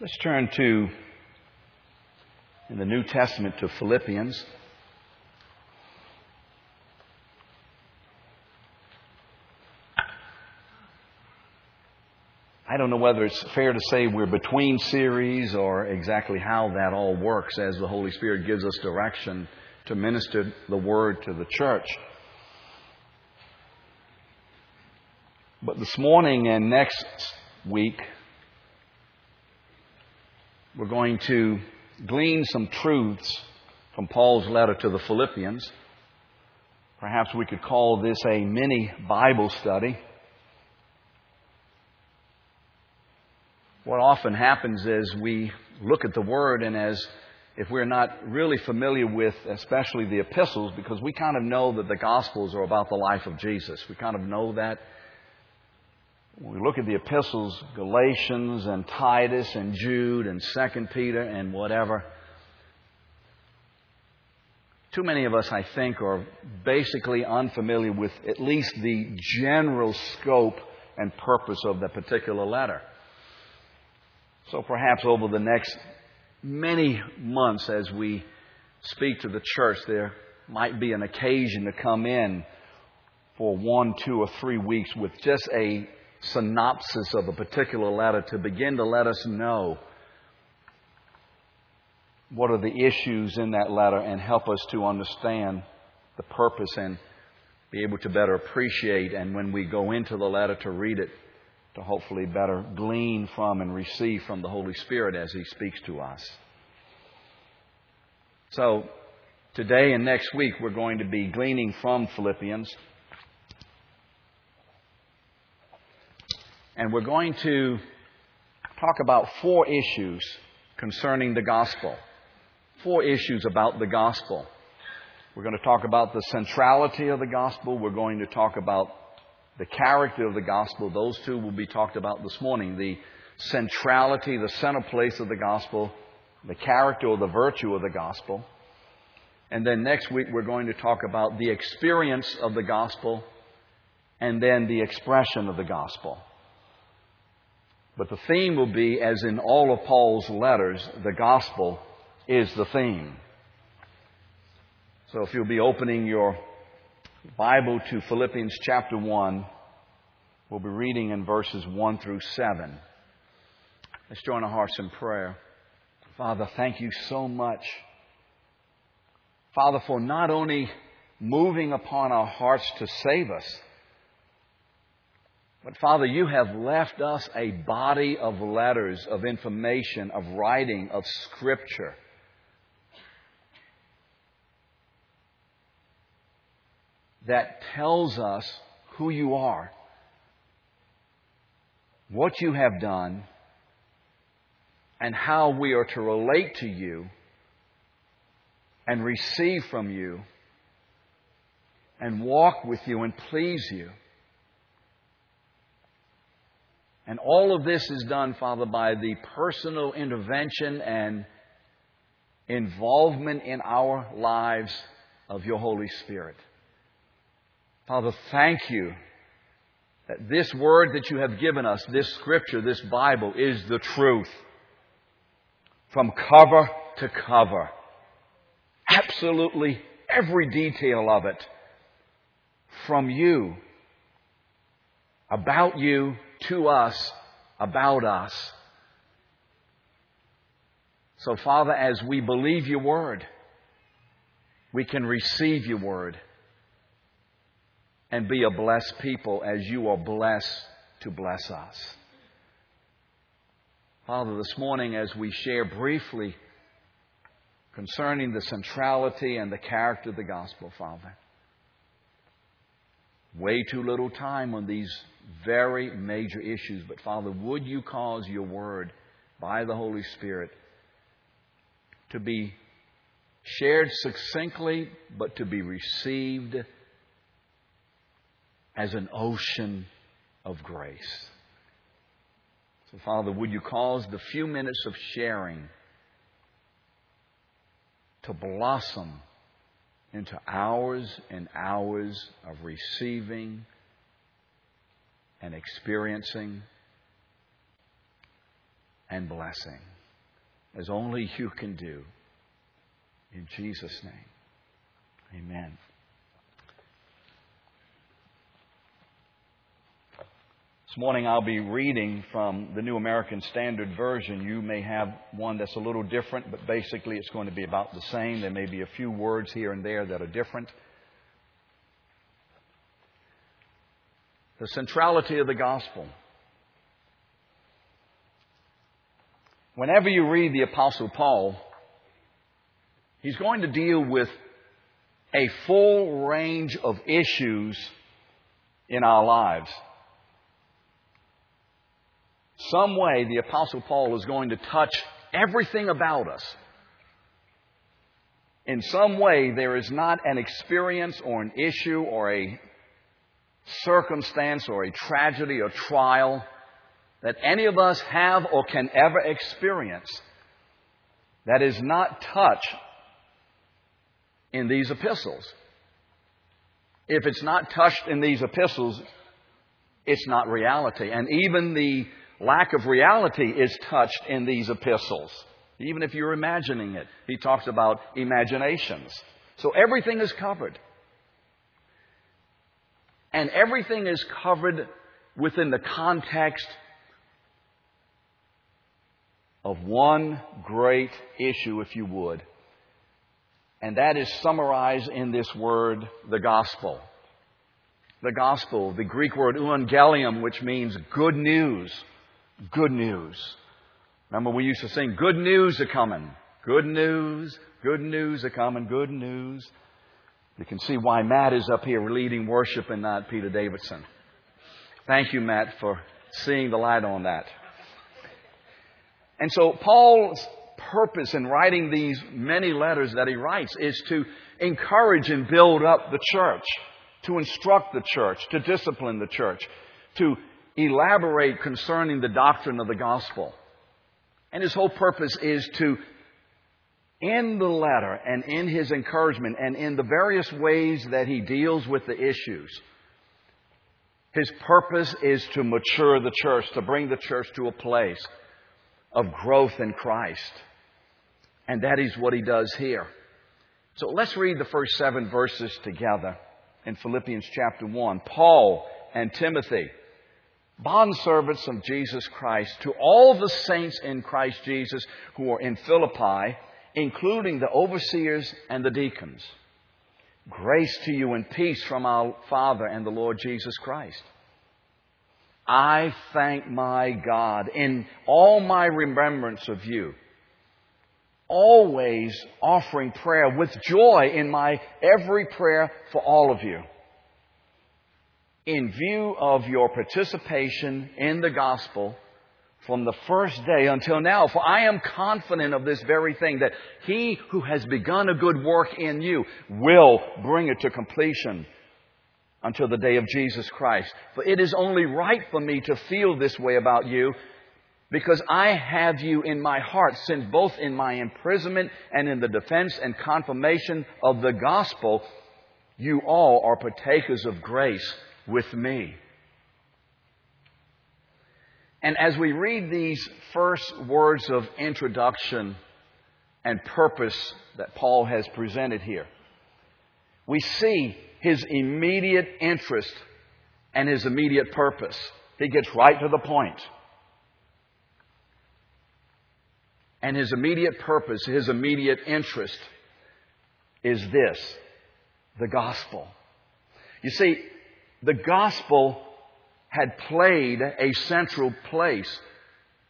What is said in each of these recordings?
Let's turn to, in the New Testament, to Philippians. I don't know whether it's fair to say we're between series or exactly how that all works as the Holy Spirit gives us direction to minister the Word to the church. But this morning and next week, we're going to glean some truths from Paul's letter to the Philippians. Perhaps we could call this a mini Bible study. What often happens is we look at the Word, and as if we're not really familiar with, especially the epistles, because we kind of know that the Gospels are about the life of Jesus. We kind of know that when we look at the epistles, Galatians and Titus and Jude and 2 Peter and whatever, too many of us, I think, are basically unfamiliar with at least the general scope and purpose of that particular letter. So perhaps over the next many months as we speak to the church, there might be an occasion to come in for one, two, or three weeks with just a synopsis of a particular letter to begin to let us know what are the issues in that letter and help us to understand the purpose and be able to better appreciate and when we go into the letter to read it to hopefully better glean from and receive from the Holy Spirit as He speaks to us. So, today and next week we're going to be gleaning from Philippians. And we're going to talk about four issues concerning the gospel. Four issues about the gospel. We're going to talk about the centrality of the gospel. We're going to talk about the character of the gospel. Those two will be talked about this morning. The centrality, the center place of the gospel, the character or the virtue of the gospel. And then next week we're going to talk about the experience of the gospel and then the expression of the gospel. But the theme will be, as in all of Paul's letters, the gospel is the theme. So if you'll be opening your Bible to Philippians chapter 1, we'll be reading in verses 1 through 7. Let's join our hearts in prayer. Father, thank you so much. Father, for not only moving upon our hearts to save us, but Father, you have left us a body of letters, of information, of writing, of scripture. That tells us who you are, what you have done, and how we are to relate to you and receive from you and walk with you and please you. And all of this is done, Father, by the personal intervention and involvement in our lives of your Holy Spirit. Father, thank you that this word that you have given us, this scripture, this Bible, is the truth. From cover to cover. Absolutely every detail of it. From you. About you to us about us. So, Father, as we believe your word, we can receive your word and be a blessed people as you are blessed to bless us. Father, this morning, as we share briefly concerning the centrality and the character of the gospel, Father, way too little time on these very major issues. But Father, would you cause your word by the Holy Spirit to be shared succinctly, but to be received as an ocean of grace? So, Father, would you cause the few minutes of sharing to blossom into hours and hours of receiving and experiencing and blessing, as only you can do. In Jesus' name, amen. This morning I'll be reading from the New American Standard Version. You may have one that's a little different, but basically it's going to be about the same. There may be a few words here and there that are different. The centrality of the gospel. Whenever you read the Apostle Paul, he's going to deal with a full range of issues in our lives some way the Apostle Paul is going to touch everything about us. In some way, there is not an experience or an issue or a circumstance or a tragedy or trial that any of us have or can ever experience that is not touched in these epistles. If it's not touched in these epistles, it's not reality. And even the lack of reality is touched in these epistles. Even if you're imagining it, he talks about imaginations. So everything is covered. And everything is covered within the context of one great issue, if you would. And that is summarized in this word, the gospel. The gospel, the Greek word euangelion, which means good news good news. Remember, we used to sing, Good news are coming. Good news, good news are coming, good news. You can see why Matt is up here leading worship and not Peter Davidson. Thank you, Matt, for seeing the light on that. And so, Paul's purpose in writing these many letters that he writes is to encourage and build up the church, to instruct the church, to discipline the church, to elaborate concerning the doctrine of the gospel. And his whole purpose is to, in the letter and in his encouragement and in the various ways that he deals with the issues, his purpose is to mature the church, to bring the church to a place of growth in Christ. And that is what he does here. So let's read the first seven verses together in Philippians chapter 1. Paul and Timothy bondservants of Jesus Christ, to all the saints in Christ Jesus who are in Philippi, including the overseers and the deacons. Grace to you and peace from our Father and the Lord Jesus Christ. I thank my God in all my remembrance of you, always offering prayer with joy in my every prayer for all of you in view of your participation in the gospel from the first day until now. For I am confident of this very thing that he who has begun a good work in you will bring it to completion until the day of Jesus Christ. For it is only right for me to feel this way about you because I have you in my heart since both in my imprisonment and in the defense and confirmation of the gospel, you all are partakers of grace with me. And as we read these first words of introduction and purpose that Paul has presented here, we see his immediate interest and his immediate purpose. He gets right to the point. And his immediate purpose, his immediate interest is this the gospel. You see, the gospel had played a central place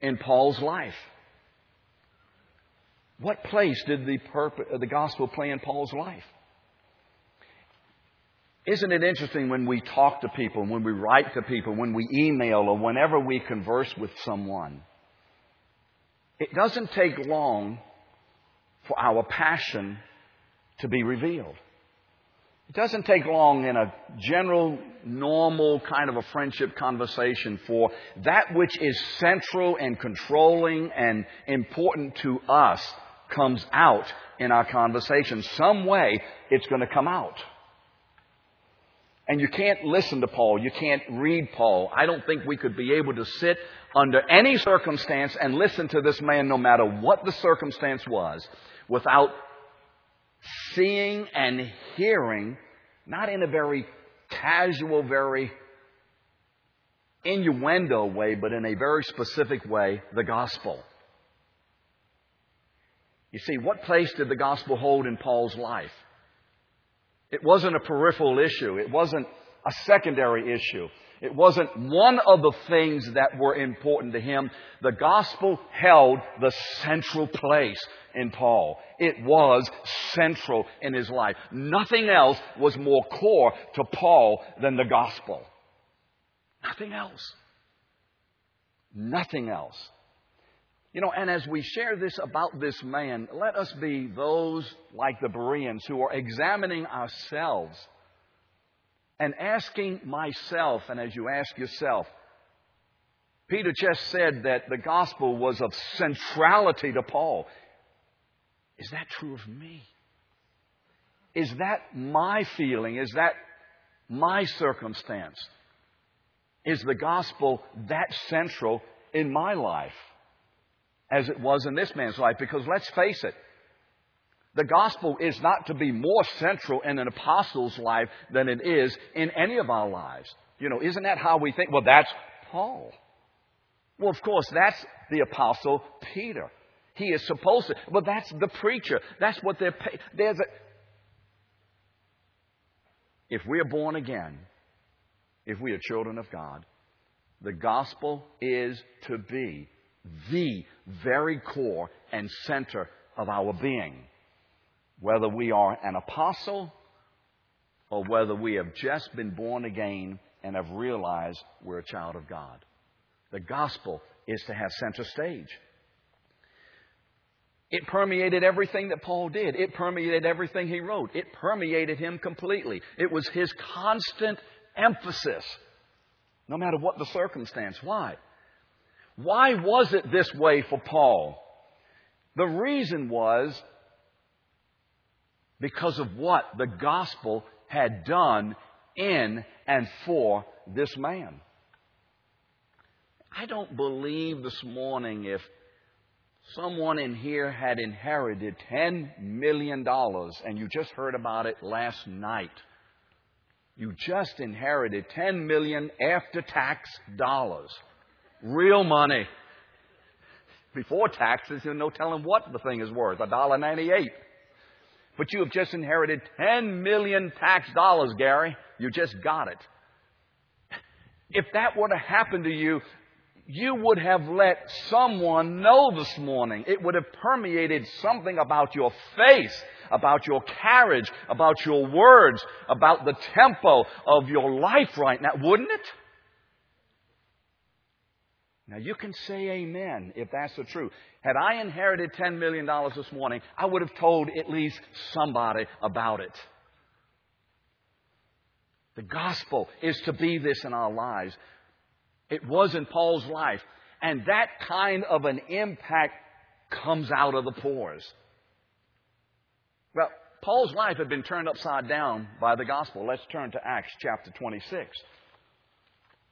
in Paul's life. What place did the, purpose, the gospel play in Paul's life? Isn't it interesting when we talk to people, when we write to people, when we email, or whenever we converse with someone? It doesn't take long for our passion to be revealed. It doesn't take long in a general, normal kind of a friendship conversation for that which is central and controlling and important to us comes out in our conversation. Some way it's going to come out. And you can't listen to Paul. You can't read Paul. I don't think we could be able to sit under any circumstance and listen to this man no matter what the circumstance was without seeing and hearing, not in a very casual, very innuendo way, but in a very specific way, the gospel. You see, what place did the gospel hold in Paul's life? It wasn't a peripheral issue. It wasn't a secondary issue. It wasn't one of the things that were important to him. The gospel held the central place in Paul. It was central in his life. Nothing else was more core to Paul than the gospel. Nothing else. Nothing else. You know, and as we share this about this man, let us be those like the Bereans who are examining ourselves and asking myself, and as you ask yourself, Peter just said that the gospel was of centrality to Paul. Is that true of me? Is that my feeling? Is that my circumstance? Is the gospel that central in my life? as it was in this man's life. Because let's face it, the gospel is not to be more central in an apostle's life than it is in any of our lives. You know, isn't that how we think? Well, that's Paul. Well, of course, that's the apostle Peter. He is supposed to, but that's the preacher. That's what they're paid. There's a, if we are born again, if we are children of God, the gospel is to be the very core and center of our being. Whether we are an apostle or whether we have just been born again and have realized we're a child of God. The gospel is to have center stage. It permeated everything that Paul did. It permeated everything he wrote. It permeated him completely. It was his constant emphasis, no matter what the circumstance. Why? Why was it this way for Paul? The reason was because of what the gospel had done in and for this man. I don't believe this morning if someone in here had inherited $10 million and you just heard about it last night. You just inherited 10 million after tax dollars. Real money. Before taxes, there's no telling what the thing is worth. A dollar ninety-eight. But you have just inherited 10 million tax dollars, Gary. You just got it. If that were to happen to you, you would have let someone know this morning. It would have permeated something about your face, about your carriage, about your words, about the tempo of your life right now, wouldn't it? Now you can say amen if that's the truth. Had I inherited $10 million this morning, I would have told at least somebody about it. The gospel is to be this in our lives. It was in Paul's life. And that kind of an impact comes out of the pores. Well, Paul's life had been turned upside down by the gospel. Let's turn to Acts chapter 26.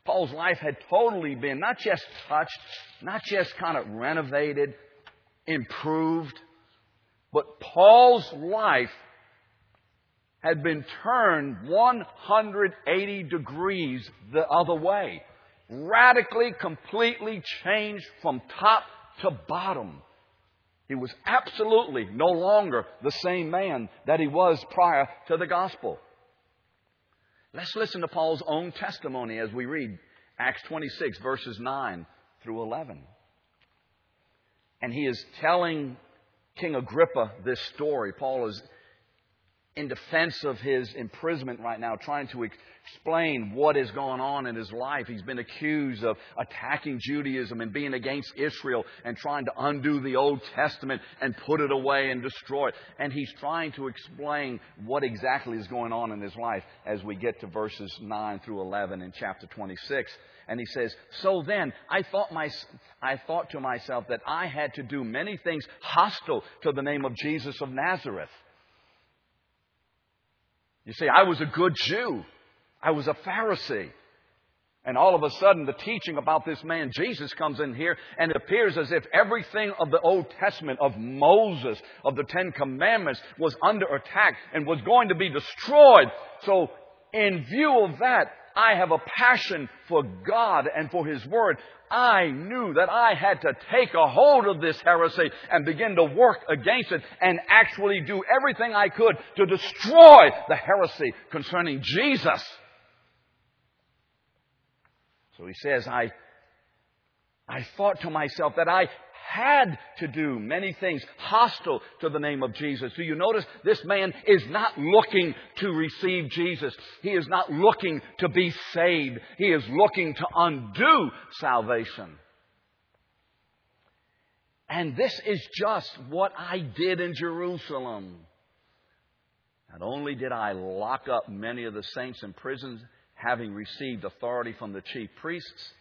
Paul's life had totally been not just touched, not just kind of renovated, improved, but Paul's life had been turned 180 degrees the other way. Radically, completely changed from top to bottom. He was absolutely no longer the same man that he was prior to the gospel. Let's listen to Paul's own testimony as we read Acts 26, verses 9 through 11. And he is telling King Agrippa this story. Paul is in defense of his imprisonment right now, trying to explain what is going on in his life. He's been accused of attacking Judaism and being against Israel and trying to undo the Old Testament and put it away and destroy it. And he's trying to explain what exactly is going on in his life as we get to verses 9 through 11 in chapter 26. And he says, So then, I thought, my, I thought to myself that I had to do many things hostile to the name of Jesus of Nazareth. You see, I was a good Jew. I was a Pharisee. And all of a sudden, the teaching about this man Jesus comes in here, and it appears as if everything of the Old Testament, of Moses, of the Ten Commandments, was under attack and was going to be destroyed. So, in view of that, I have a passion for God and for His Word. I knew that I had to take a hold of this heresy and begin to work against it and actually do everything I could to destroy the heresy concerning Jesus. So he says, I, I thought to myself that I had to do many things hostile to the name of Jesus. Do you notice this man is not looking to receive Jesus. He is not looking to be saved. He is looking to undo salvation. And this is just what I did in Jerusalem. Not only did I lock up many of the saints in prisons, having received authority from the chief priests.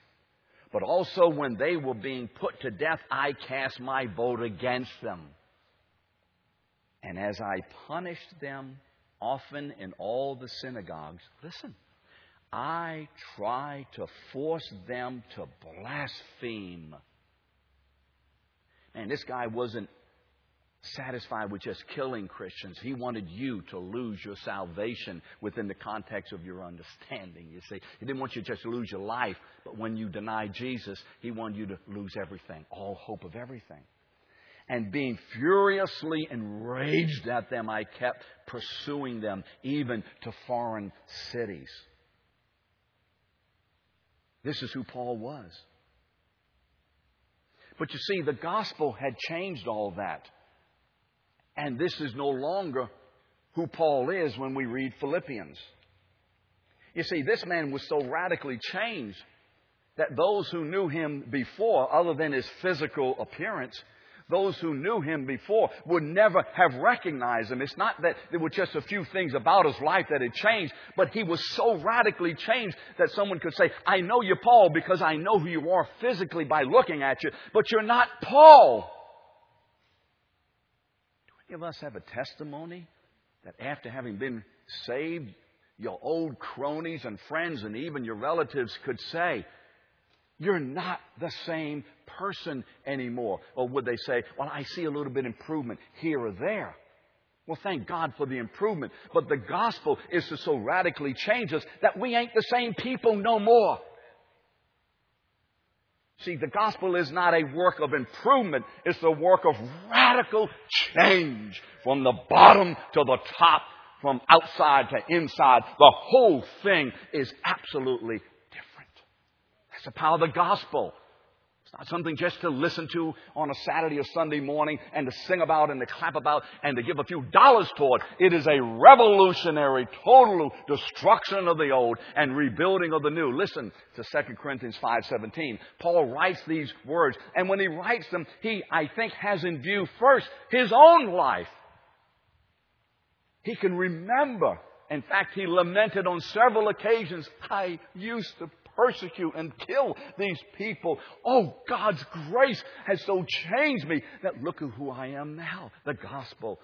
But also, when they were being put to death, I cast my vote against them. And as I punished them, often in all the synagogues, listen, I tried to force them to blaspheme. And this guy wasn't satisfied with just killing Christians. He wanted you to lose your salvation within the context of your understanding. You see, He didn't want you to just lose your life, but when you deny Jesus, He wanted you to lose everything, all hope of everything. And being furiously enraged at them, I kept pursuing them, even to foreign cities. This is who Paul was. But you see, the gospel had changed all that. And this is no longer who Paul is when we read Philippians. You see, this man was so radically changed that those who knew him before, other than his physical appearance, those who knew him before would never have recognized him. It's not that there were just a few things about his life that had changed, but he was so radically changed that someone could say, I know you, Paul, because I know who you are physically by looking at you, but you're not Paul of us have a testimony that after having been saved, your old cronies and friends and even your relatives could say, You're not the same person anymore? Or would they say, Well, I see a little bit of improvement here or there? Well, thank God for the improvement. But the gospel is to so radically change us that we ain't the same people no more. See, the gospel is not a work of improvement, it's a work of radical change from the bottom to the top, from outside to inside. The whole thing is absolutely different. That's the power of the gospel. It's not something just to listen to on a Saturday or Sunday morning and to sing about and to clap about and to give a few dollars toward. It is a revolutionary, total destruction of the old and rebuilding of the new. Listen to 2 Corinthians 5:17. Paul writes these words, and when he writes them, he, I think, has in view first his own life. He can remember. In fact, he lamented on several occasions, I used to persecute and kill these people. Oh, God's grace has so changed me that look at who I am now. The gospel.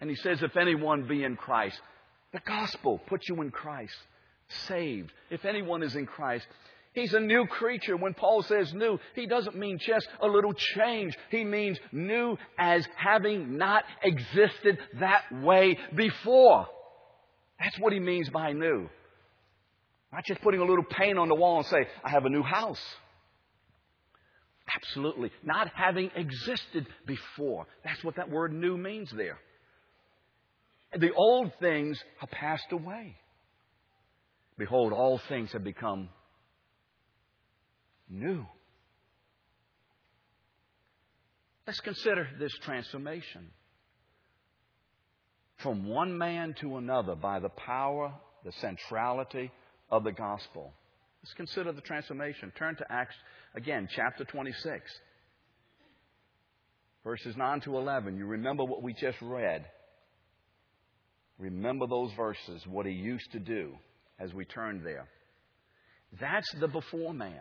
And he says, if anyone be in Christ, the gospel puts you in Christ, saved. If anyone is in Christ, He's a new creature. When Paul says new, he doesn't mean just a little change. He means new as having not existed that way before. That's what he means by new. Not just putting a little paint on the wall and say, I have a new house. Absolutely. Not having existed before. That's what that word new means there. The old things have passed away. Behold, all things have become new. Let's consider this transformation. From one man to another by the power, the centrality, of the gospel. Let's consider the transformation. Turn to Acts, again, chapter 26, verses 9 to 11. You remember what we just read. Remember those verses, what he used to do as we turned there. That's the before man.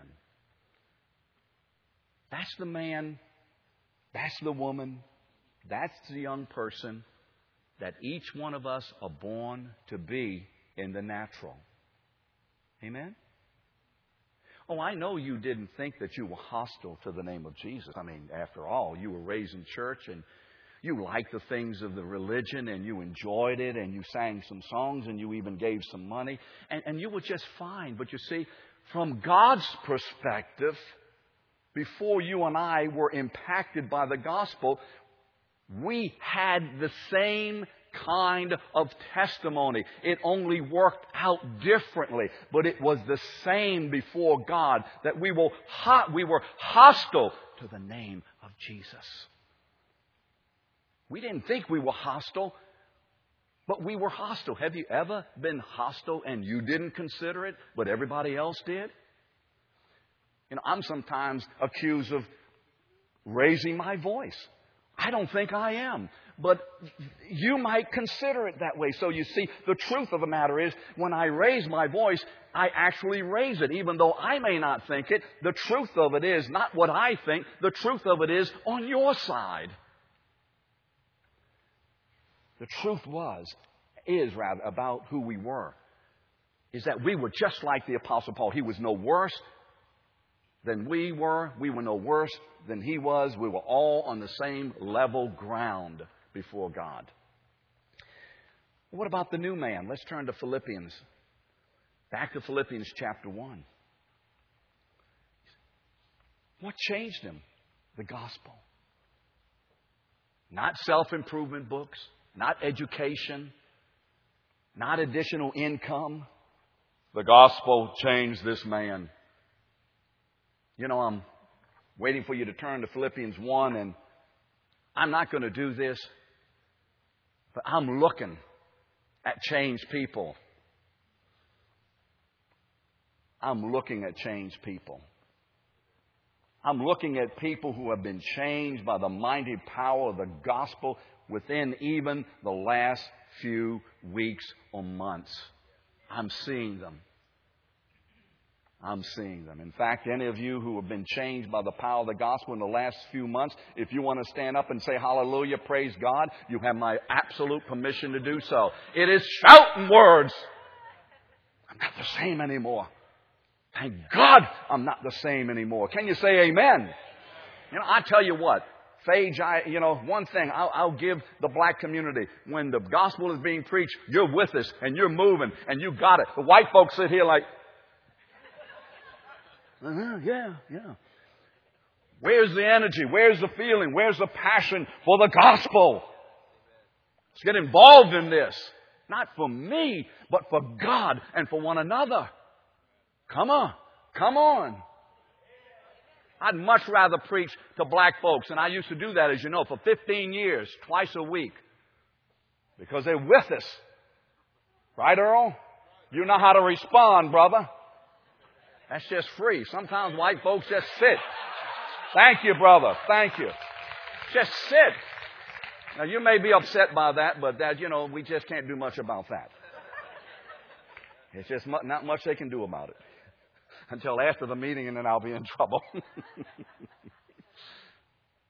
That's the man, that's the woman, that's the young person that each one of us are born to be in the natural. Amen? Oh, I know you didn't think that you were hostile to the name of Jesus. I mean, after all, you were raised in church and you liked the things of the religion and you enjoyed it and you sang some songs and you even gave some money and, and you were just fine. But you see, from God's perspective, before you and I were impacted by the gospel, we had the same kind of testimony. It only worked out differently, but it was the same before God that we were, we were hostile to the name of Jesus. We didn't think we were hostile, but we were hostile. Have you ever been hostile and you didn't consider it, but everybody else did? You know, I'm sometimes accused of raising my voice. I don't think I am. But you might consider it that way. So you see, the truth of the matter is, when I raise my voice, I actually raise it. Even though I may not think it, the truth of it is not what I think, the truth of it is on your side. The truth was, is rather, about who we were, is that we were just like the Apostle Paul. He was no worse than we were. We were no worse than he was. We were all on the same level ground before God. What about the new man? Let's turn to Philippians. Back to Philippians chapter 1. What changed him? The gospel. Not self improvement books, not education, not additional income. The gospel changed this man. You know, I'm waiting for you to turn to Philippians 1, and I'm not going to do this, but I'm looking at changed people. I'm looking at changed people. I'm looking at people who have been changed by the mighty power of the gospel within even the last few weeks or months. I'm seeing them. I'm seeing them. In fact, any of you who have been changed by the power of the gospel in the last few months, if you want to stand up and say hallelujah, praise God, you have my absolute permission to do so. It is shouting words. I'm not the same anymore. Thank God I'm not the same anymore. Can you say amen? You know, I tell you what, Phage, I, you know, one thing I'll, I'll, give the black community. When the gospel is being preached, you're with us and you're moving and you got it. The white folks sit here like, uh-huh, yeah, yeah. Where's the energy? Where's the feeling? Where's the passion for the gospel? Let's get involved in this. Not for me, but for God and for one another. Come on. Come on. I'd much rather preach to black folks, and I used to do that, as you know, for 15 years, twice a week, because they're with us. Right, Earl? You know how to respond, brother. That's just free. Sometimes white folks just sit. Thank you, brother. Thank you. Just sit. Now, you may be upset by that, but that, you know, we just can't do much about that. It's just not much they can do about it until after the meeting, and then I'll be in trouble.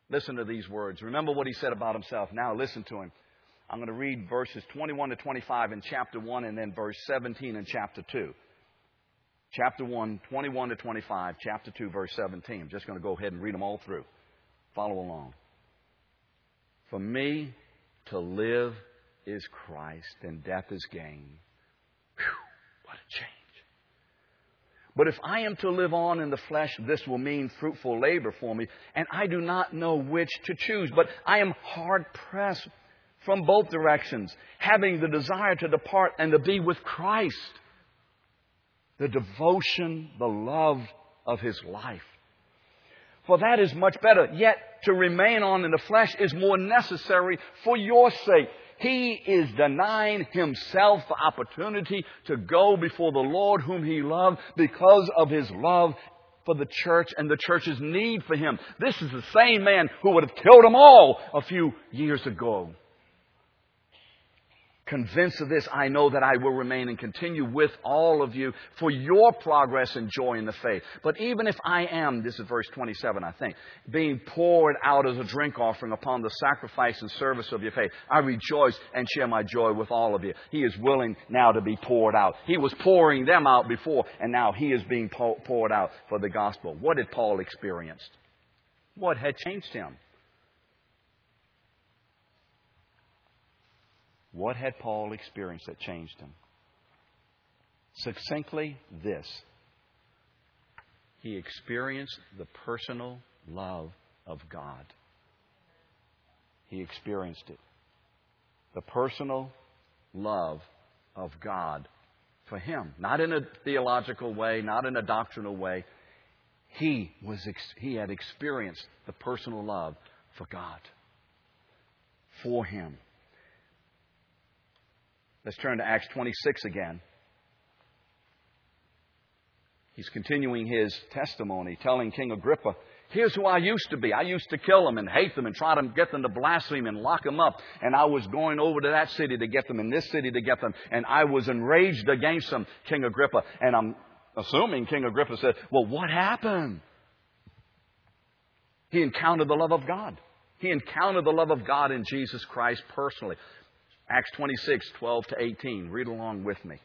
listen to these words. Remember what he said about himself. Now listen to him. I'm going to read verses 21 to 25 in chapter 1 and then verse 17 in chapter 2. Chapter 1, 21 to 25, chapter 2, verse 17. I'm just going to go ahead and read them all through. Follow along. For me, to live is Christ and death is gain. Whew, what a change. But if I am to live on in the flesh, this will mean fruitful labor for me, and I do not know which to choose. But I am hard pressed from both directions, having the desire to depart and to be with Christ. The devotion, the love of his life. For that is much better. Yet to remain on in the flesh is more necessary for your sake. He is denying himself the opportunity to go before the Lord whom he loved because of his love for the church and the church's need for him. This is the same man who would have killed them all a few years ago. Convinced of this, I know that I will remain and continue with all of you for your progress and joy in the faith. But even if I am, this is verse 27, I think, being poured out as a drink offering upon the sacrifice and service of your faith, I rejoice and share my joy with all of you. He is willing now to be poured out. He was pouring them out before, and now he is being poured out for the gospel. What did Paul experience? What had changed him? What had Paul experienced that changed him? Succinctly, this he experienced the personal love of God. He experienced it. The personal love of God for him. Not in a theological way, not in a doctrinal way. He, was, he had experienced the personal love for God, for him. Let's turn to Acts 26 again. He's continuing his testimony, telling King Agrippa, Here's who I used to be. I used to kill them and hate them and try to get them to blaspheme and lock them up. And I was going over to that city to get them and this city to get them. And I was enraged against them, King Agrippa. And I'm assuming King Agrippa said, Well, what happened? He encountered the love of God. He encountered the love of God in Jesus Christ personally. Acts 26, 12 to 18. Read along with me.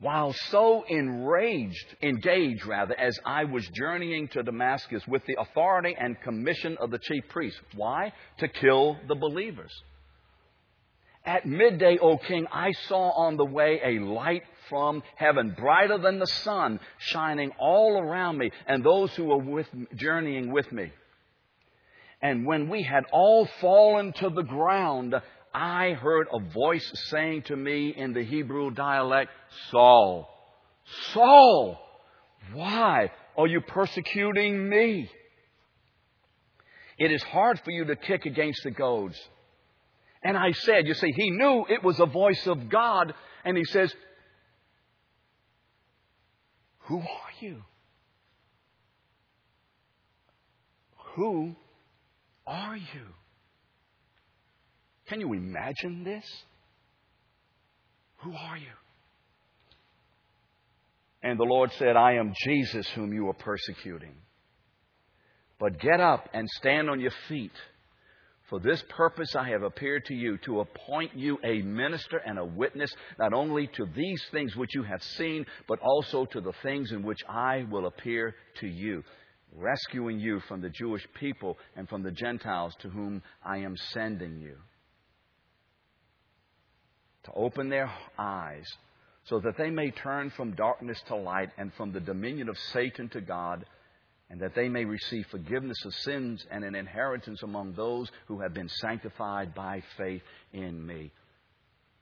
While so enraged, engaged rather, as I was journeying to Damascus with the authority and commission of the chief priests. Why? To kill the believers. At midday, O king, I saw on the way a light from heaven, brighter than the sun, shining all around me and those who were with, journeying with me. And when we had all fallen to the ground, I heard a voice saying to me in the Hebrew dialect, Saul, Saul, why are you persecuting me? It is hard for you to kick against the goads. And I said, you see, he knew it was a voice of God, and he says, Who are you? Who are you? Can you imagine this? Who are you? And the Lord said, I am Jesus whom you are persecuting. But get up and stand on your feet. For this purpose I have appeared to you, to appoint you a minister and a witness, not only to these things which you have seen, but also to the things in which I will appear to you rescuing you from the Jewish people and from the Gentiles to whom I am sending you. To open their eyes so that they may turn from darkness to light and from the dominion of Satan to God, and that they may receive forgiveness of sins and an inheritance among those who have been sanctified by faith in me.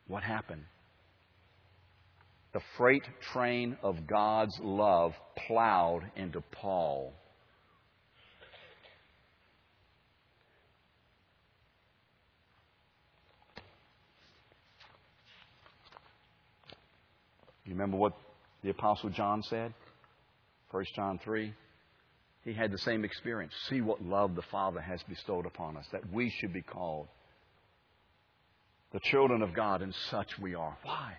What happened? The freight train of God's love plowed into Paul You remember what the Apostle John said? 1 John 3. He had the same experience. See what love the Father has bestowed upon us, that we should be called the children of God, and such we are. Why?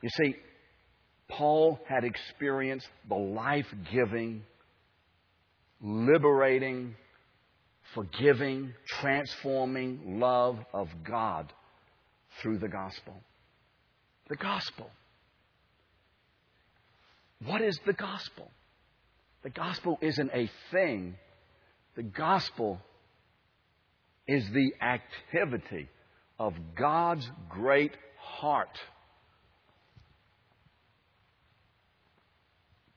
You see, Paul had experienced the life giving, liberating, forgiving, transforming love of God through the gospel. The gospel. What is the gospel? The gospel isn't a thing. The gospel is the activity of God's great heart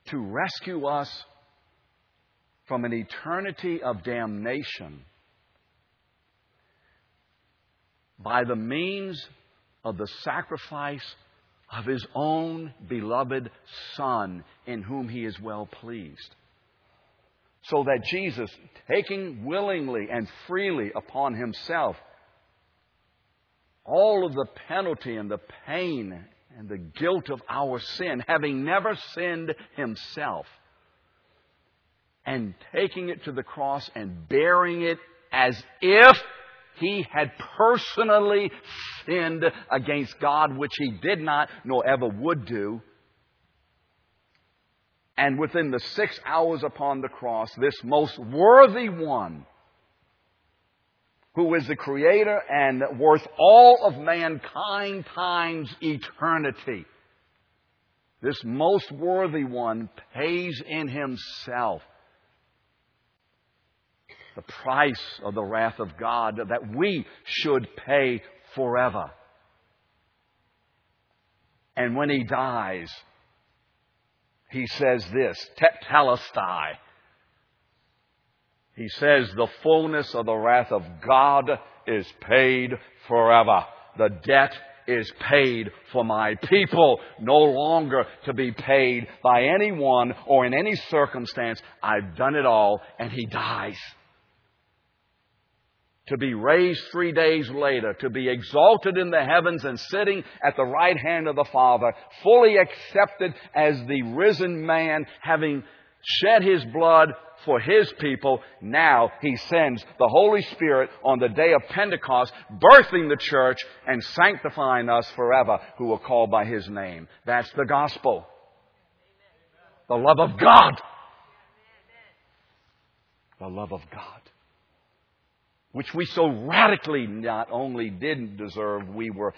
to rescue us from an eternity of damnation by the means of the sacrifice of his own beloved Son, in whom he is well pleased. So that Jesus, taking willingly and freely upon himself all of the penalty and the pain and the guilt of our sin, having never sinned himself, and taking it to the cross and bearing it as if he had personally sinned against God, which he did not nor ever would do. And within the six hours upon the cross, this most worthy one, who is the creator and worth all of mankind times eternity, this most worthy one pays in himself the price of the wrath of God that we should pay forever. And when he dies, he says this, tetelestai. He says the fullness of the wrath of God is paid forever. The debt is paid for my people, no longer to be paid by anyone or in any circumstance. I've done it all, and he dies to be raised three days later, to be exalted in the heavens and sitting at the right hand of the Father, fully accepted as the risen man, having shed his blood for his people. Now he sends the Holy Spirit on the day of Pentecost, birthing the church and sanctifying us forever who are called by his name. That's the gospel. The love of God. The love of God which we so radically not only didn't deserve, we were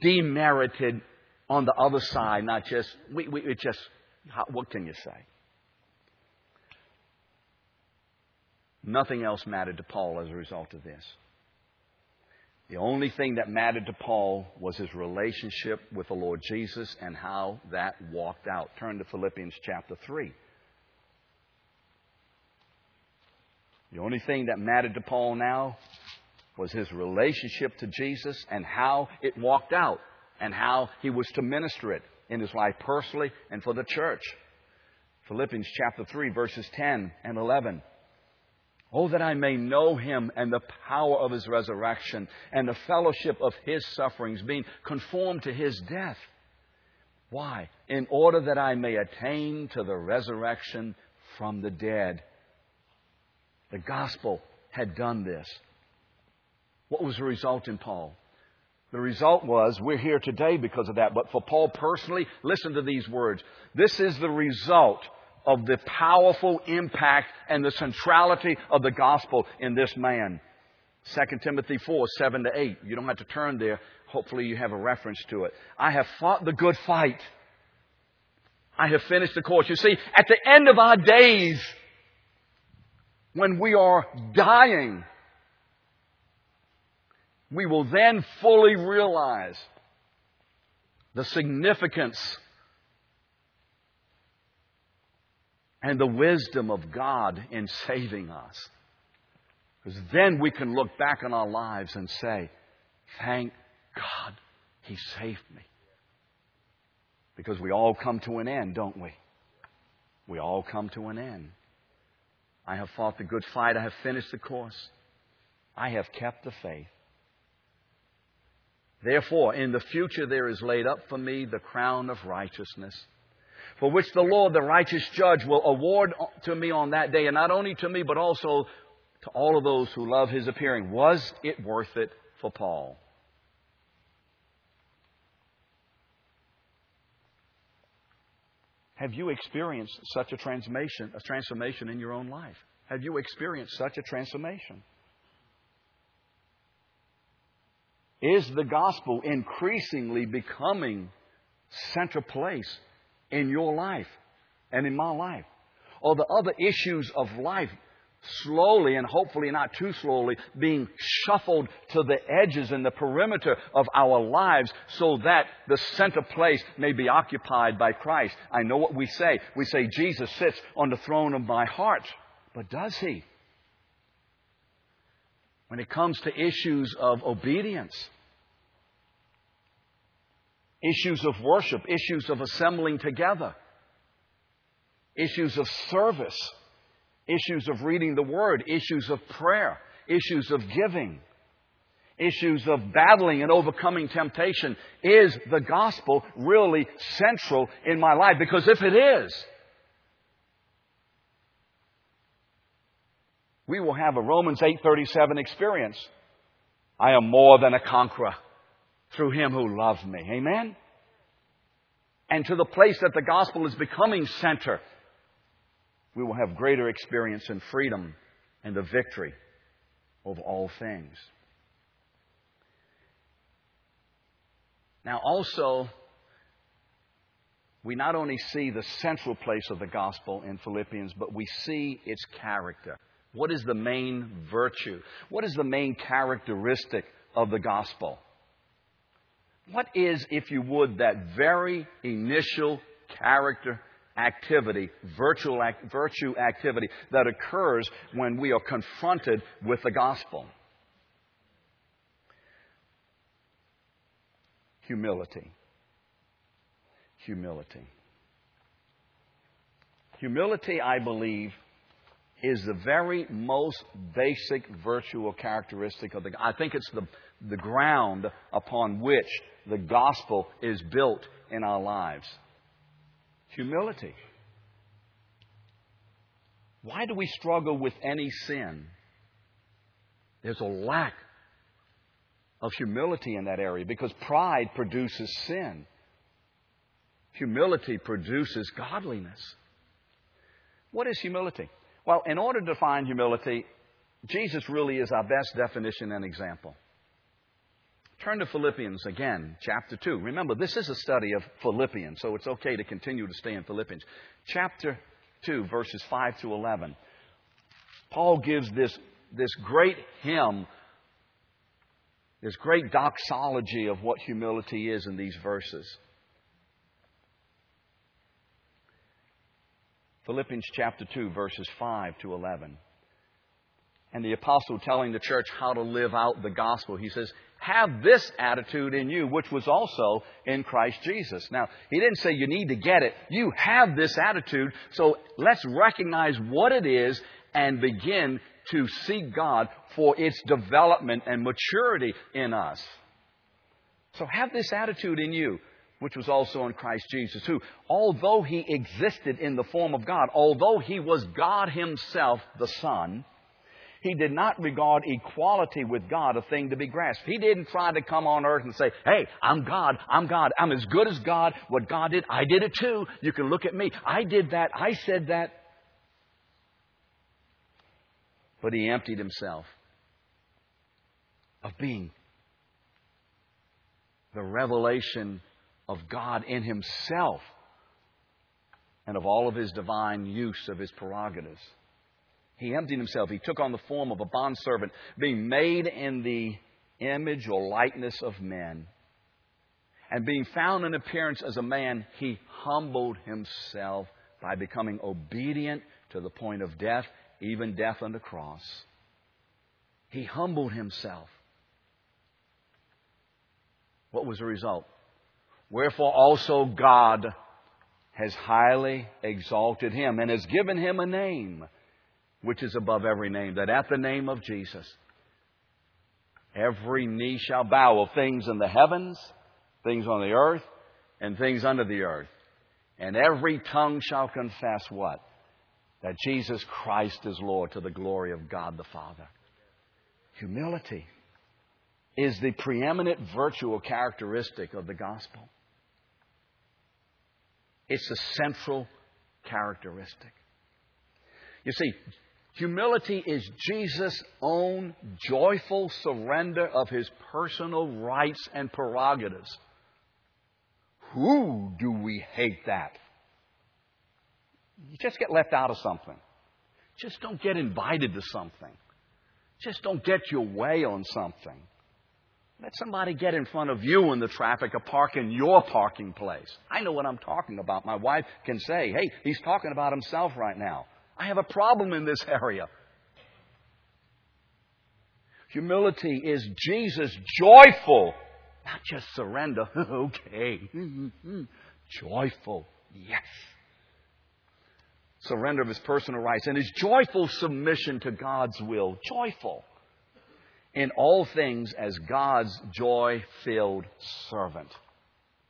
demerited on the other side, not just, we, we, it just, how, what can you say? Nothing else mattered to Paul as a result of this. The only thing that mattered to Paul was his relationship with the Lord Jesus and how that walked out. Turn to Philippians chapter 3. The only thing that mattered to Paul now was his relationship to Jesus and how it walked out and how he was to minister it in his life personally and for the church. Philippians chapter 3 verses 10 and 11. Oh, that I may know him and the power of his resurrection and the fellowship of his sufferings, being conformed to his death. Why? In order that I may attain to the resurrection from the dead. The gospel had done this. What was the result in Paul? The result was we're here today because of that. But for Paul personally, listen to these words. This is the result of the powerful impact and the centrality of the gospel in this man. 2 Timothy 4, 7 to 8. You don't have to turn there. Hopefully you have a reference to it. I have fought the good fight. I have finished the course. You see, at the end of our days, when we are dying, we will then fully realize the significance and the wisdom of God in saving us. Because then we can look back on our lives and say, Thank God He saved me. Because we all come to an end, don't we? We all come to an end. I have fought the good fight. I have finished the course. I have kept the faith. Therefore, in the future there is laid up for me the crown of righteousness, for which the Lord, the righteous judge, will award to me on that day, and not only to me, but also to all of those who love his appearing. Was it worth it for Paul? Have you experienced such a transformation, a transformation in your own life? Have you experienced such a transformation? Is the gospel increasingly becoming center place in your life and in my life? Or the other issues of life slowly and hopefully not too slowly being shuffled to the edges and the perimeter of our lives so that the center place may be occupied by Christ. I know what we say. We say Jesus sits on the throne of my heart. But does he? When it comes to issues of obedience, issues of worship, issues of assembling together, issues of service, issues of reading the Word, issues of prayer, issues of giving, issues of battling and overcoming temptation. Is the gospel really central in my life? Because if it is, we will have a Romans 8:37 experience I am more than a conqueror through him who loved me. Amen? And to the place that the gospel is becoming center, we will have greater experience in freedom and the victory over all things. Now, also, we not only see the central place of the gospel in Philippians, but we see its character. What is the main virtue? What is the main characteristic of the gospel? What is, if you would, that very initial character activity, virtual act, virtue activity that occurs when we are confronted with the gospel? Humility. Humility. Humility, I believe, is the very most basic virtue or characteristic of the I think it's the, the ground upon which the gospel is built in our lives. Humility. Why do we struggle with any sin? There's a lack of humility in that area because pride produces sin. Humility produces godliness. What is humility? Well, in order to define humility, Jesus really is our best definition and example. Turn to Philippians again, chapter 2. Remember, this is a study of Philippians, so it's okay to continue to stay in Philippians. Chapter 2, verses 5 to 11. Paul gives this, this great hymn, this great doxology of what humility is in these verses. Philippians chapter 2, verses 5 to 11. And the apostle telling the church how to live out the gospel, he says, Have this attitude in you, which was also in Christ Jesus. Now, he didn't say you need to get it. You have this attitude, so let's recognize what it is and begin to seek God for its development and maturity in us. So have this attitude in you which was also in Christ Jesus, who, although he existed in the form of God, although he was God himself, the Son, he did not regard equality with God a thing to be grasped. He didn't try to come on earth and say, Hey, I'm God, I'm God, I'm as good as God. What God did, I did it too. You can look at me. I did that, I said that. But he emptied himself of being the revelation of God in Himself and of all of His divine use of His prerogatives. He emptied Himself. He took on the form of a bondservant, being made in the image or likeness of men. And being found in appearance as a man, He humbled Himself by becoming obedient to the point of death, even death on the cross. He humbled Himself. What was the result? Wherefore also God has highly exalted him and has given him a name which is above every name, that at the name of Jesus every knee shall bow of things in the heavens, things on the earth, and things under the earth. And every tongue shall confess what? That Jesus Christ is Lord to the glory of God the Father. Humility is the preeminent virtual characteristic of the gospel. It's a central characteristic. You see, humility is Jesus' own joyful surrender of his personal rights and prerogatives. Who do we hate that? You just get left out of something. Just don't get invited to something. Just don't get your way on something. Let somebody get in front of you in the traffic or park in your parking place. I know what I'm talking about. My wife can say, hey, he's talking about himself right now. I have a problem in this area. Humility is Jesus joyful, not just surrender. okay. joyful. Yes. Surrender of his personal rights and his joyful submission to God's will. Joyful in all things as God's joy filled servant.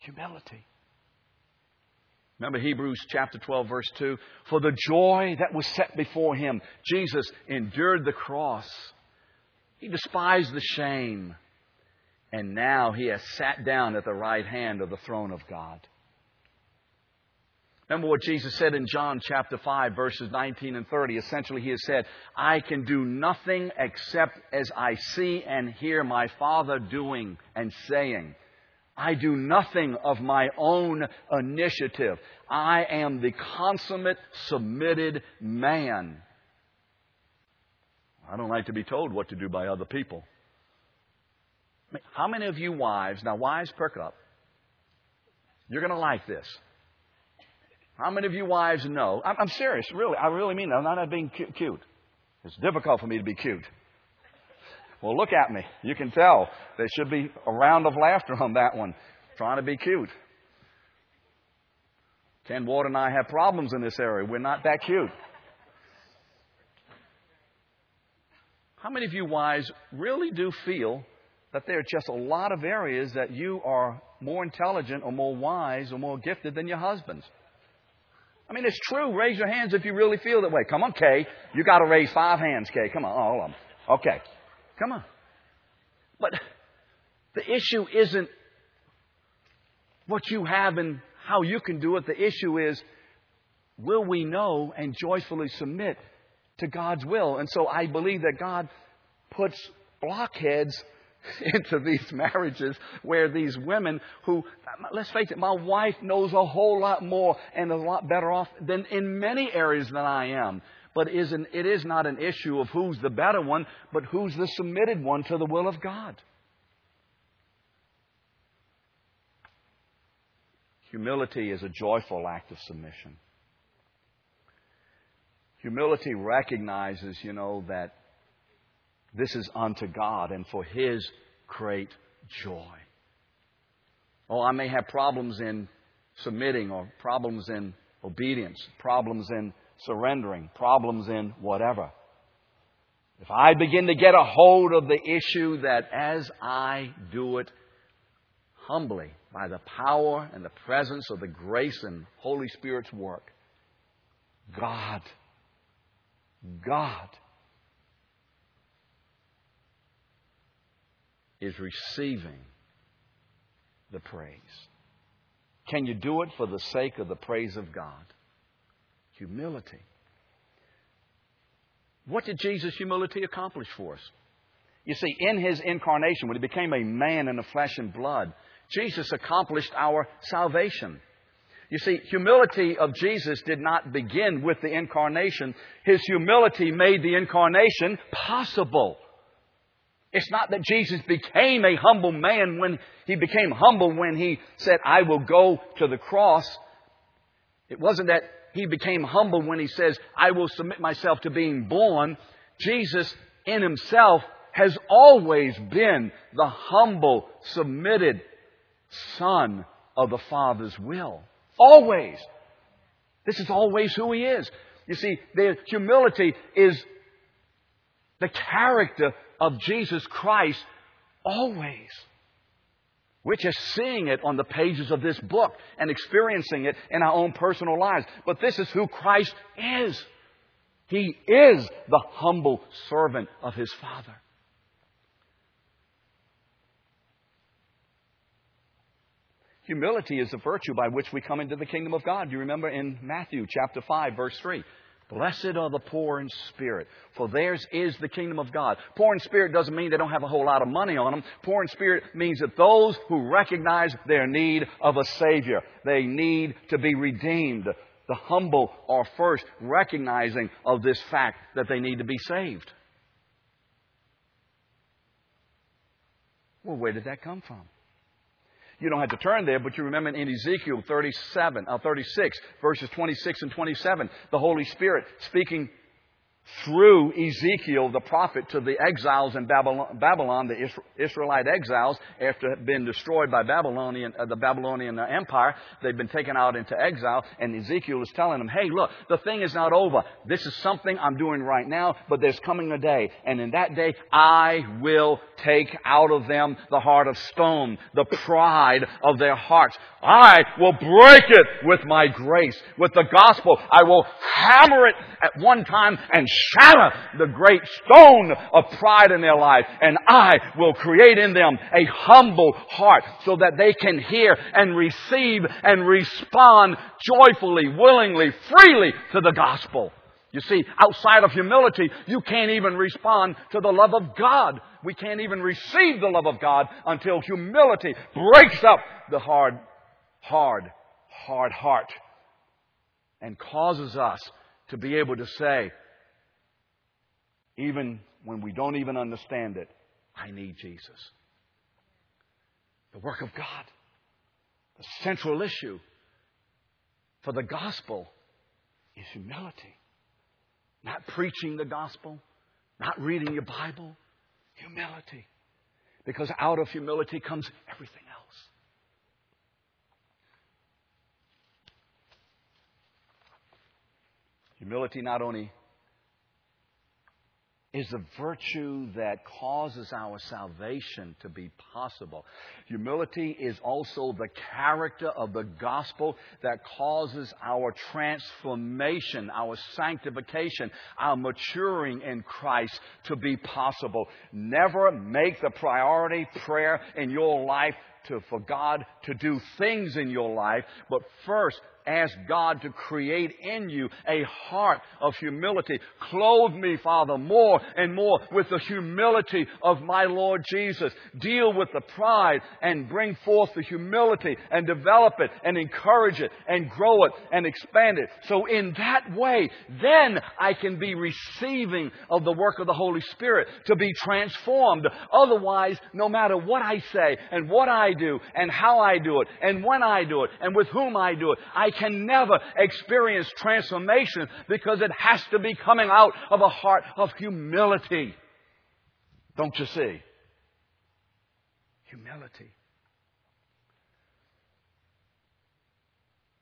Humility. Remember Hebrews chapter 12, verse 2? For the joy that was set before him, Jesus endured the cross, He despised the shame. And now he has sat down at the right hand of the throne of God. Remember what Jesus said in John chapter 5, verses 19 and 30. Essentially, he has said, I can do nothing except as I see and hear my Father doing and saying. I do nothing of my own initiative. I am the consummate, submitted man. I don't like to be told what to do by other people. How many of you wives, now wives, perk up. You're going to like this. How many of you wives know? I'm, I'm serious, really. I really mean that. I'm not being cute. It's difficult for me to be cute. Well, look at me. You can tell. There should be a round of laughter on that one. Trying to be cute. Ken Ward and I have problems in this area. We're not that cute. How many of you wives really do feel that there are just a lot of areas that you are more intelligent or more wise or more gifted than your husbands? I mean, it's true. Raise your hands if you really feel that way. Come on, Kay. You got to raise five hands, Kay. Come on, all of them. Okay. Come on. But the issue isn't what you have and how you can do it. The issue is, will we know and joyfully submit to God's will? And so I believe that God puts blockheads into these marriages where these women who, let's face it, my wife knows a whole lot more and a lot better off than in many areas than I am. But it is not an issue of who's the better one, but who's the submitted one to the will of God. Humility is a joyful act of submission. Humility recognizes, you know, that this is unto God and for His great joy. Oh, I may have problems in submitting or problems in obedience, problems in surrendering, problems in whatever. If I begin to get a hold of the issue that as I do it humbly by the power and the presence of the grace and Holy Spirit's work, God, God is receiving the praise. Can you do it for the sake of the praise of God? Humility. What did Jesus' humility accomplish for us? You see, in his incarnation, when he became a man in the flesh and blood, Jesus accomplished our salvation. You see, humility of Jesus did not begin with the incarnation. His humility made the incarnation possible. It's not that Jesus became a humble man when he became humble when he said, I will go to the cross. It wasn't that he became humble when he says, I will submit myself to being born. Jesus in himself has always been the humble, submitted son of the Father's will. Always. This is always who he is. You see, the humility is the character of Jesus Christ always. We're just seeing it on the pages of this book and experiencing it in our own personal lives. But this is who Christ is. He is the humble servant of his Father. Humility is the virtue by which we come into the kingdom of God. You remember in Matthew chapter 5 verse 3. Blessed are the poor in spirit, for theirs is the kingdom of God. Poor in spirit doesn't mean they don't have a whole lot of money on them. Poor in spirit means that those who recognize their need of a Savior, they need to be redeemed. The humble are first recognizing of this fact that they need to be saved. Well, where did that come from? You don't have to turn there, but you remember in Ezekiel 37, uh, 36, verses 26 and 27, the Holy Spirit speaking through Ezekiel, the prophet, to the exiles in Babylon, the Israelite exiles, after being destroyed by Babylonian, uh, the Babylonian uh, Empire. They've been taken out into exile, and Ezekiel is telling them, hey, look, the thing is not over. This is something I'm doing right now, but there's coming a day, and in that day, I will take out of them the heart of stone, the pride of their hearts. I will break it with my grace, with the gospel. I will hammer it at one time and shatter the great stone of pride in their life. And I will create in them a humble heart so that they can hear and receive and respond joyfully, willingly, freely to the gospel. You see, outside of humility, you can't even respond to the love of God. We can't even receive the love of God until humility breaks up the hard, hard, hard heart and causes us to be able to say, even when we don't even understand it, I need Jesus. The work of God, the central issue for the gospel is humility. Not preaching the gospel, not reading your Bible, humility. Because out of humility comes everything else. Humility not only is the virtue that causes our salvation to be possible. Humility is also the character of the gospel that causes our transformation, our sanctification, our maturing in Christ to be possible. Never make the priority prayer in your life to, for God to do things in your life, but first ask God to create in you a heart of humility. Clothe me, Father, more and more with the humility of my Lord Jesus. Deal with the pride and bring forth the humility and develop it and encourage it and grow it and expand it. So in that way, then I can be receiving of the work of the Holy Spirit to be transformed. Otherwise, no matter what I say and what I do and how I do it and when I do it and with whom I do it, I can never experience transformation because it has to be coming out of a heart of humility. Don't you see? Humility.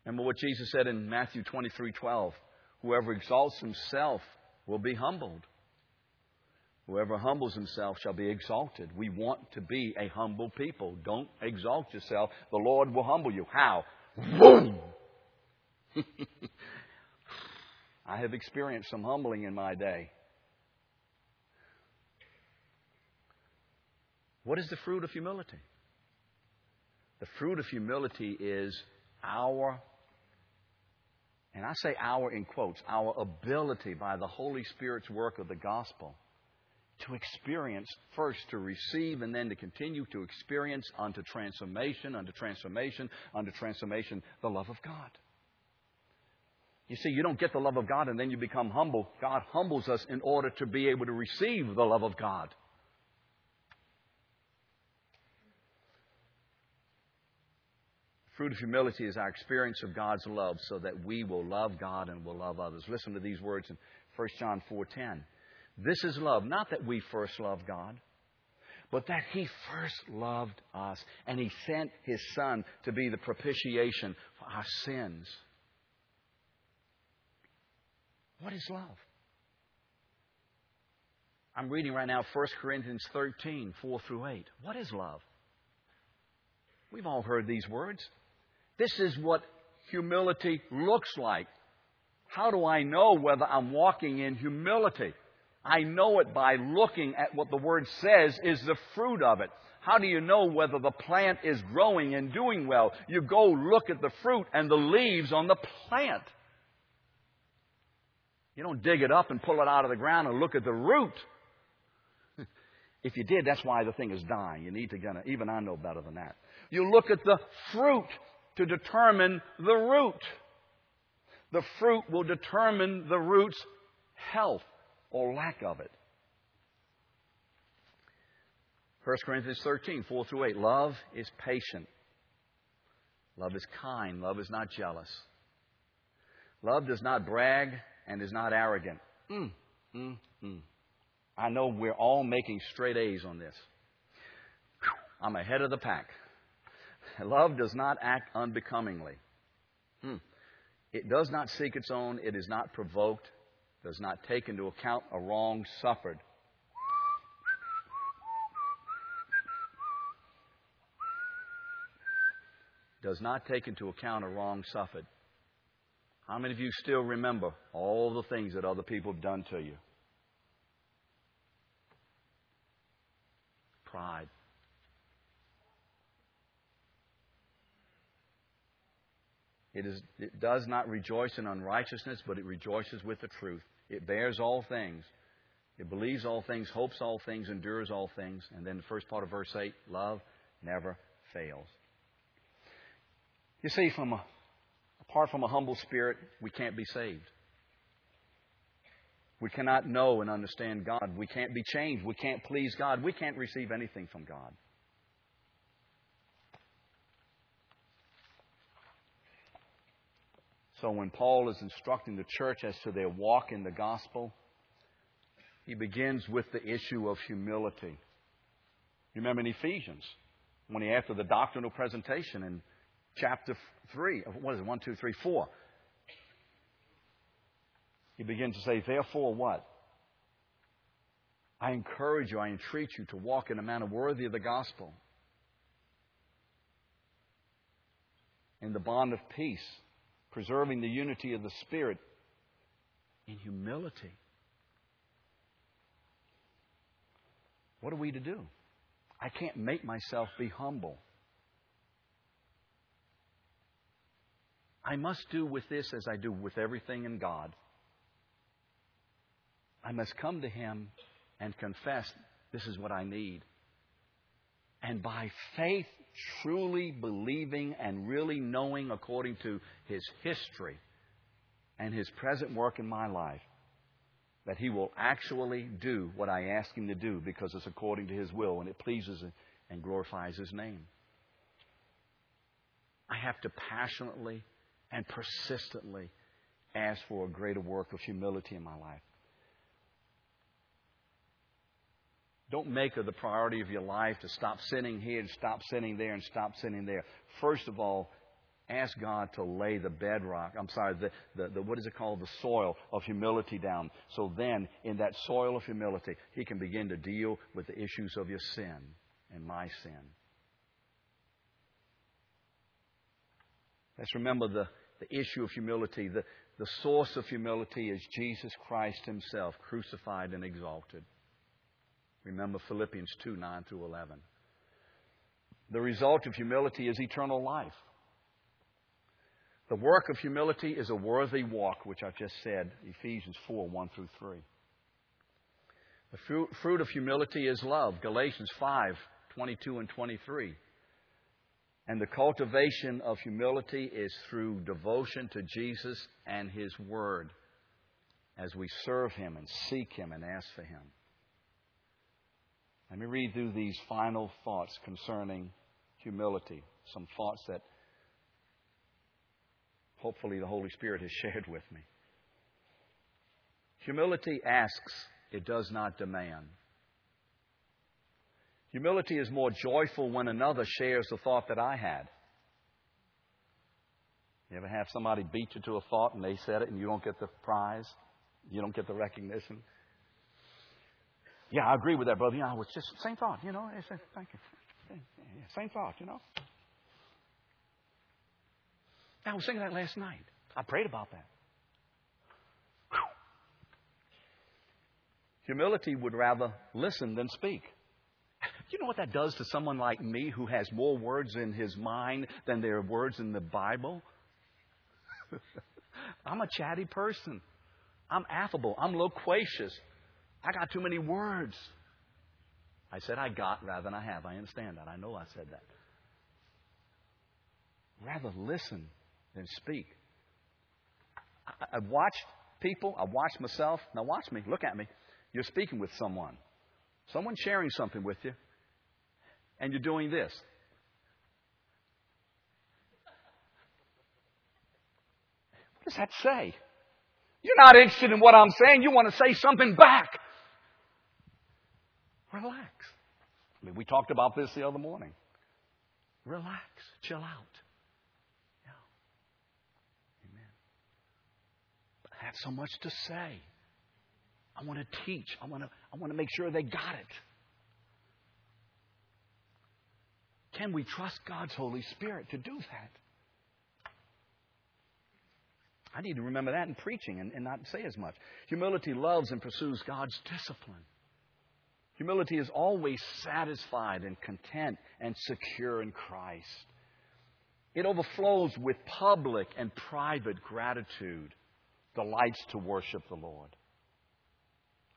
Remember what Jesus said in Matthew 23 12. Whoever exalts himself will be humbled. Whoever humbles himself shall be exalted. We want to be a humble people. Don't exalt yourself. The Lord will humble you. How? Boom! I have experienced some humbling in my day. What is the fruit of humility? The fruit of humility is our, and I say our in quotes, our ability by the Holy Spirit's work of the gospel to experience, first to receive, and then to continue to experience unto transformation, unto transformation, unto transformation, the love of God. You see, you don't get the love of God and then you become humble. God humbles us in order to be able to receive the love of God. Fruit of humility is our experience of God's love so that we will love God and will love others. Listen to these words in 1 John 4:10. This is love, not that we first loved God, but that he first loved us and he sent his son to be the propitiation for our sins. What is love? I'm reading right now 1 Corinthians 13, 4 through 8. What is love? We've all heard these words. This is what humility looks like. How do I know whether I'm walking in humility? I know it by looking at what the word says is the fruit of it. How do you know whether the plant is growing and doing well? You go look at the fruit and the leaves on the plant. You don't dig it up and pull it out of the ground and look at the root. if you did, that's why the thing is dying. You need to get it. Even I know better than that. You look at the fruit to determine the root. The fruit will determine the root's health or lack of it. 1 Corinthians 13, 4 through 8. Love is patient. Love is kind. Love is not jealous. Love does not brag and is not arrogant. Mm, mm, mm. I know we're all making straight A's on this. I'm ahead of the pack. Love does not act unbecomingly. Hmm. It does not seek its own. It is not provoked. Does not take into account a wrong suffered. Does not take into account a wrong suffered. How many of you still remember all the things that other people have done to you? Pride. It, is, it does not rejoice in unrighteousness, but it rejoices with the truth. It bears all things. It believes all things, hopes all things, endures all things. And then the first part of verse 8 love never fails. You see, from a, apart from a humble spirit, we can't be saved. We cannot know and understand God. We can't be changed. We can't please God. We can't receive anything from God. So when Paul is instructing the church as to their walk in the gospel, he begins with the issue of humility. You remember in Ephesians, when he, after the doctrinal presentation in chapter 3, what is it, 1, 2, 3, 4, he begins to say, Therefore, what? I encourage you, I entreat you to walk in a manner worthy of the gospel, in the bond of peace preserving the unity of the Spirit in humility. What are we to do? I can't make myself be humble. I must do with this as I do with everything in God. I must come to Him and confess this is what I need. And by faith, truly believing and really knowing according to His history and His present work in my life that He will actually do what I ask Him to do because it's according to His will and it pleases and glorifies His name. I have to passionately and persistently ask for a greater work of humility in my life. Don't make it the priority of your life to stop sinning here and stop sinning there and stop sinning there. First of all, ask God to lay the bedrock, I'm sorry, the, the, the, what is it called? The soil of humility down. So then, in that soil of humility, He can begin to deal with the issues of your sin and my sin. Let's remember the, the issue of humility. The, the source of humility is Jesus Christ Himself, crucified and exalted. Remember Philippians 2 9 through 11. The result of humility is eternal life. The work of humility is a worthy walk, which I've just said, Ephesians 4 1 through 3. The fruit of humility is love, Galatians 5 22 and 23. And the cultivation of humility is through devotion to Jesus and His Word as we serve Him and seek Him and ask for Him. Let me read through these final thoughts concerning humility. Some thoughts that hopefully the Holy Spirit has shared with me. Humility asks, it does not demand. Humility is more joyful when another shares the thought that I had. You ever have somebody beat you to a thought and they said it and you don't get the prize? You don't get the recognition? Yeah, I agree with that, brother. You know, was just same thought, you know. Said, Thank you. Same thought, you know. I was thinking that last night. I prayed about that. Whew. Humility would rather listen than speak. You know what that does to someone like me who has more words in his mind than there are words in the Bible? I'm a chatty person. I'm affable. I'm loquacious. I got too many words. I said I got rather than I have. I understand that. I know I said that. Rather listen than speak. I, have watched people, I've watched myself. Now, watch me. Look at me. You're speaking with someone, someone sharing something with you, and you're doing this. What does that say? You're not interested in what I'm saying. You want to say something back. Relax. I mean, we talked about this the other morning. Relax. Chill out. Yeah. Amen. But I have so much to say. I want to teach. I want to, I want to make sure they got it. Can we trust God's Holy Spirit to do that? I need to remember that in preaching and, and not say as much. Humility loves and pursues God's discipline. Humility is always satisfied and content and secure in Christ. It overflows with public and private gratitude, delights to worship the Lord.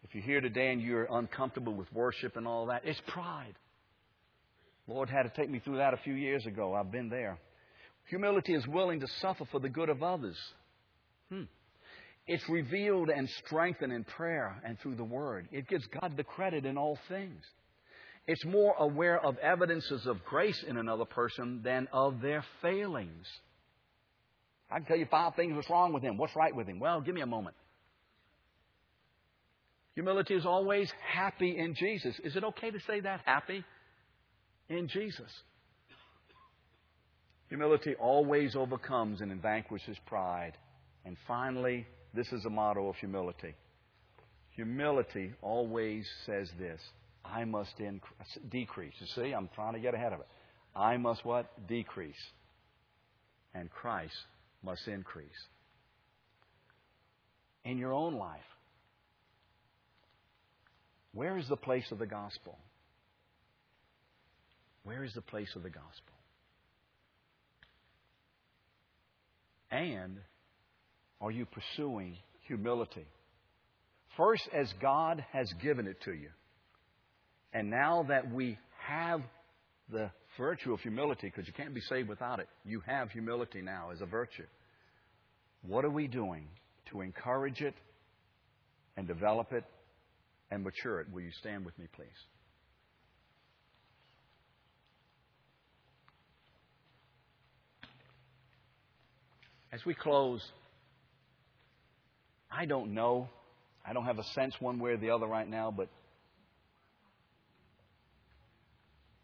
If you're here today and you're uncomfortable with worship and all that, it's pride. Lord had to take me through that a few years ago. I've been there. Humility is willing to suffer for the good of others. Hmm. It's revealed and strengthened in prayer and through the Word. It gives God the credit in all things. It's more aware of evidences of grace in another person than of their failings. I can tell you five things what's wrong with him. What's right with him? Well, give me a moment. Humility is always happy in Jesus. Is it okay to say that? Happy in Jesus. Humility always overcomes and vanquishes pride. And finally, this is a motto of humility. Humility always says this I must decrease. You see, I'm trying to get ahead of it. I must what? Decrease. And Christ must increase. In your own life, where is the place of the gospel? Where is the place of the gospel? And are you pursuing humility? First, as God has given it to you. And now that we have the virtue of humility, because you can't be saved without it, you have humility now as a virtue. What are we doing to encourage it and develop it and mature it? Will you stand with me, please? As we close, I don't know. I don't have a sense one way or the other right now, but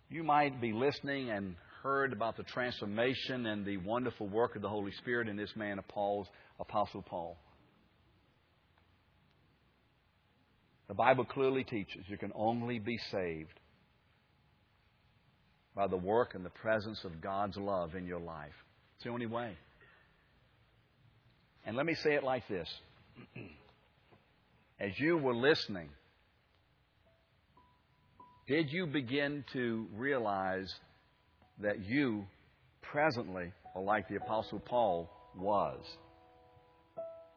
you might be listening and heard about the transformation and the wonderful work of the Holy Spirit in this man of Paul's, Apostle Paul. The Bible clearly teaches you can only be saved by the work and the presence of God's love in your life. It's the only way. And let me say it like this As you were listening, did you begin to realize that you presently are like the Apostle Paul was?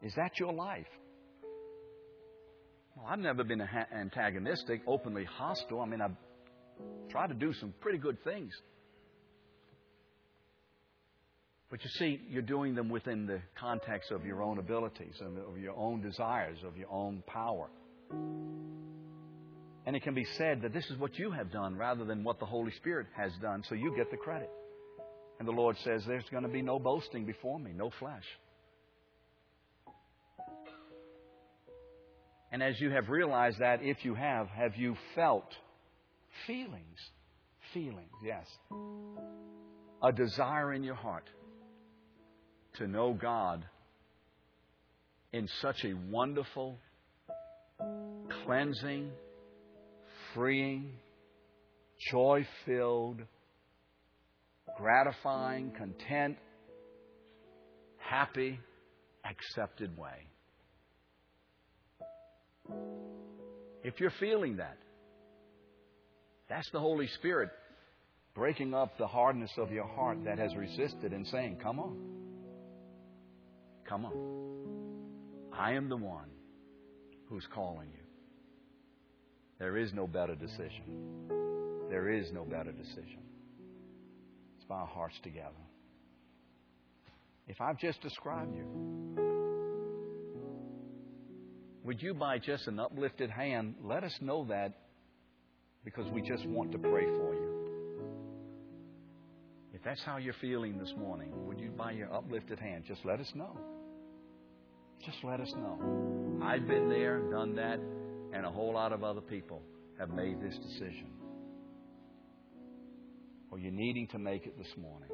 Is that your life? Well, I've never been antagonistic, openly hostile. I mean, I've tried to do some pretty good things. But you see, you're doing them within the context of your own abilities, and of your own desires, of your own power. And it can be said that this is what you have done rather than what the Holy Spirit has done, so you get the credit. And the Lord says, There's going to be no boasting before me, no flesh. And as you have realized that, if you have, have you felt feelings? Feelings, yes. A desire in your heart to know God in such a wonderful, cleansing, freeing, joy filled, gratifying, content, happy, accepted way. If you're feeling that, that's the Holy Spirit breaking up the hardness of your heart that has resisted and saying, Come on. Come on. I am the one who's calling you. There is no better decision. There is no better decision. Let's bow our hearts together. If I've just described you, would you, by just an uplifted hand, let us know that because we just want to pray for you? That's how you're feeling this morning, would you, by your uplifted hand, just let us know? Just let us know. I've been there, done that, and a whole lot of other people have made this decision. Or you're needing to make it this morning.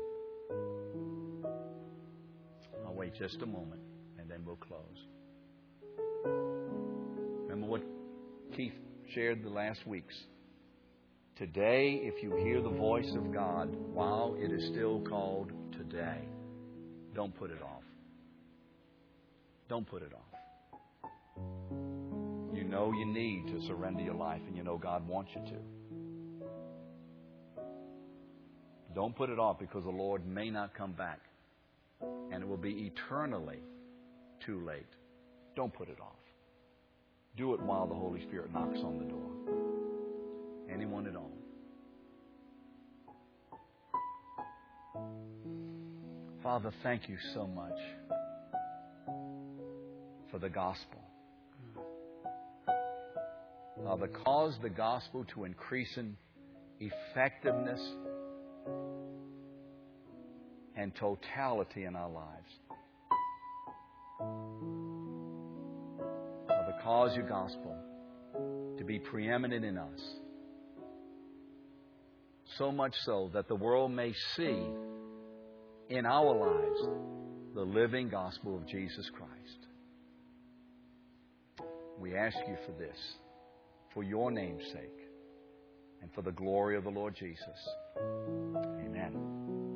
I'll wait just a moment and then we'll close. Remember what Keith shared the last weeks. Today, if you hear the voice of God while it is still called today, don't put it off. Don't put it off. You know you need to surrender your life, and you know God wants you to. Don't put it off because the Lord may not come back, and it will be eternally too late. Don't put it off. Do it while the Holy Spirit knocks on the door. Anyone at all. Father, thank you so much for the gospel. Father, cause the gospel to increase in effectiveness and totality in our lives. Father, cause your gospel to be preeminent in us. So much so that the world may see in our lives the living gospel of Jesus Christ. We ask you for this, for your name's sake, and for the glory of the Lord Jesus. Amen.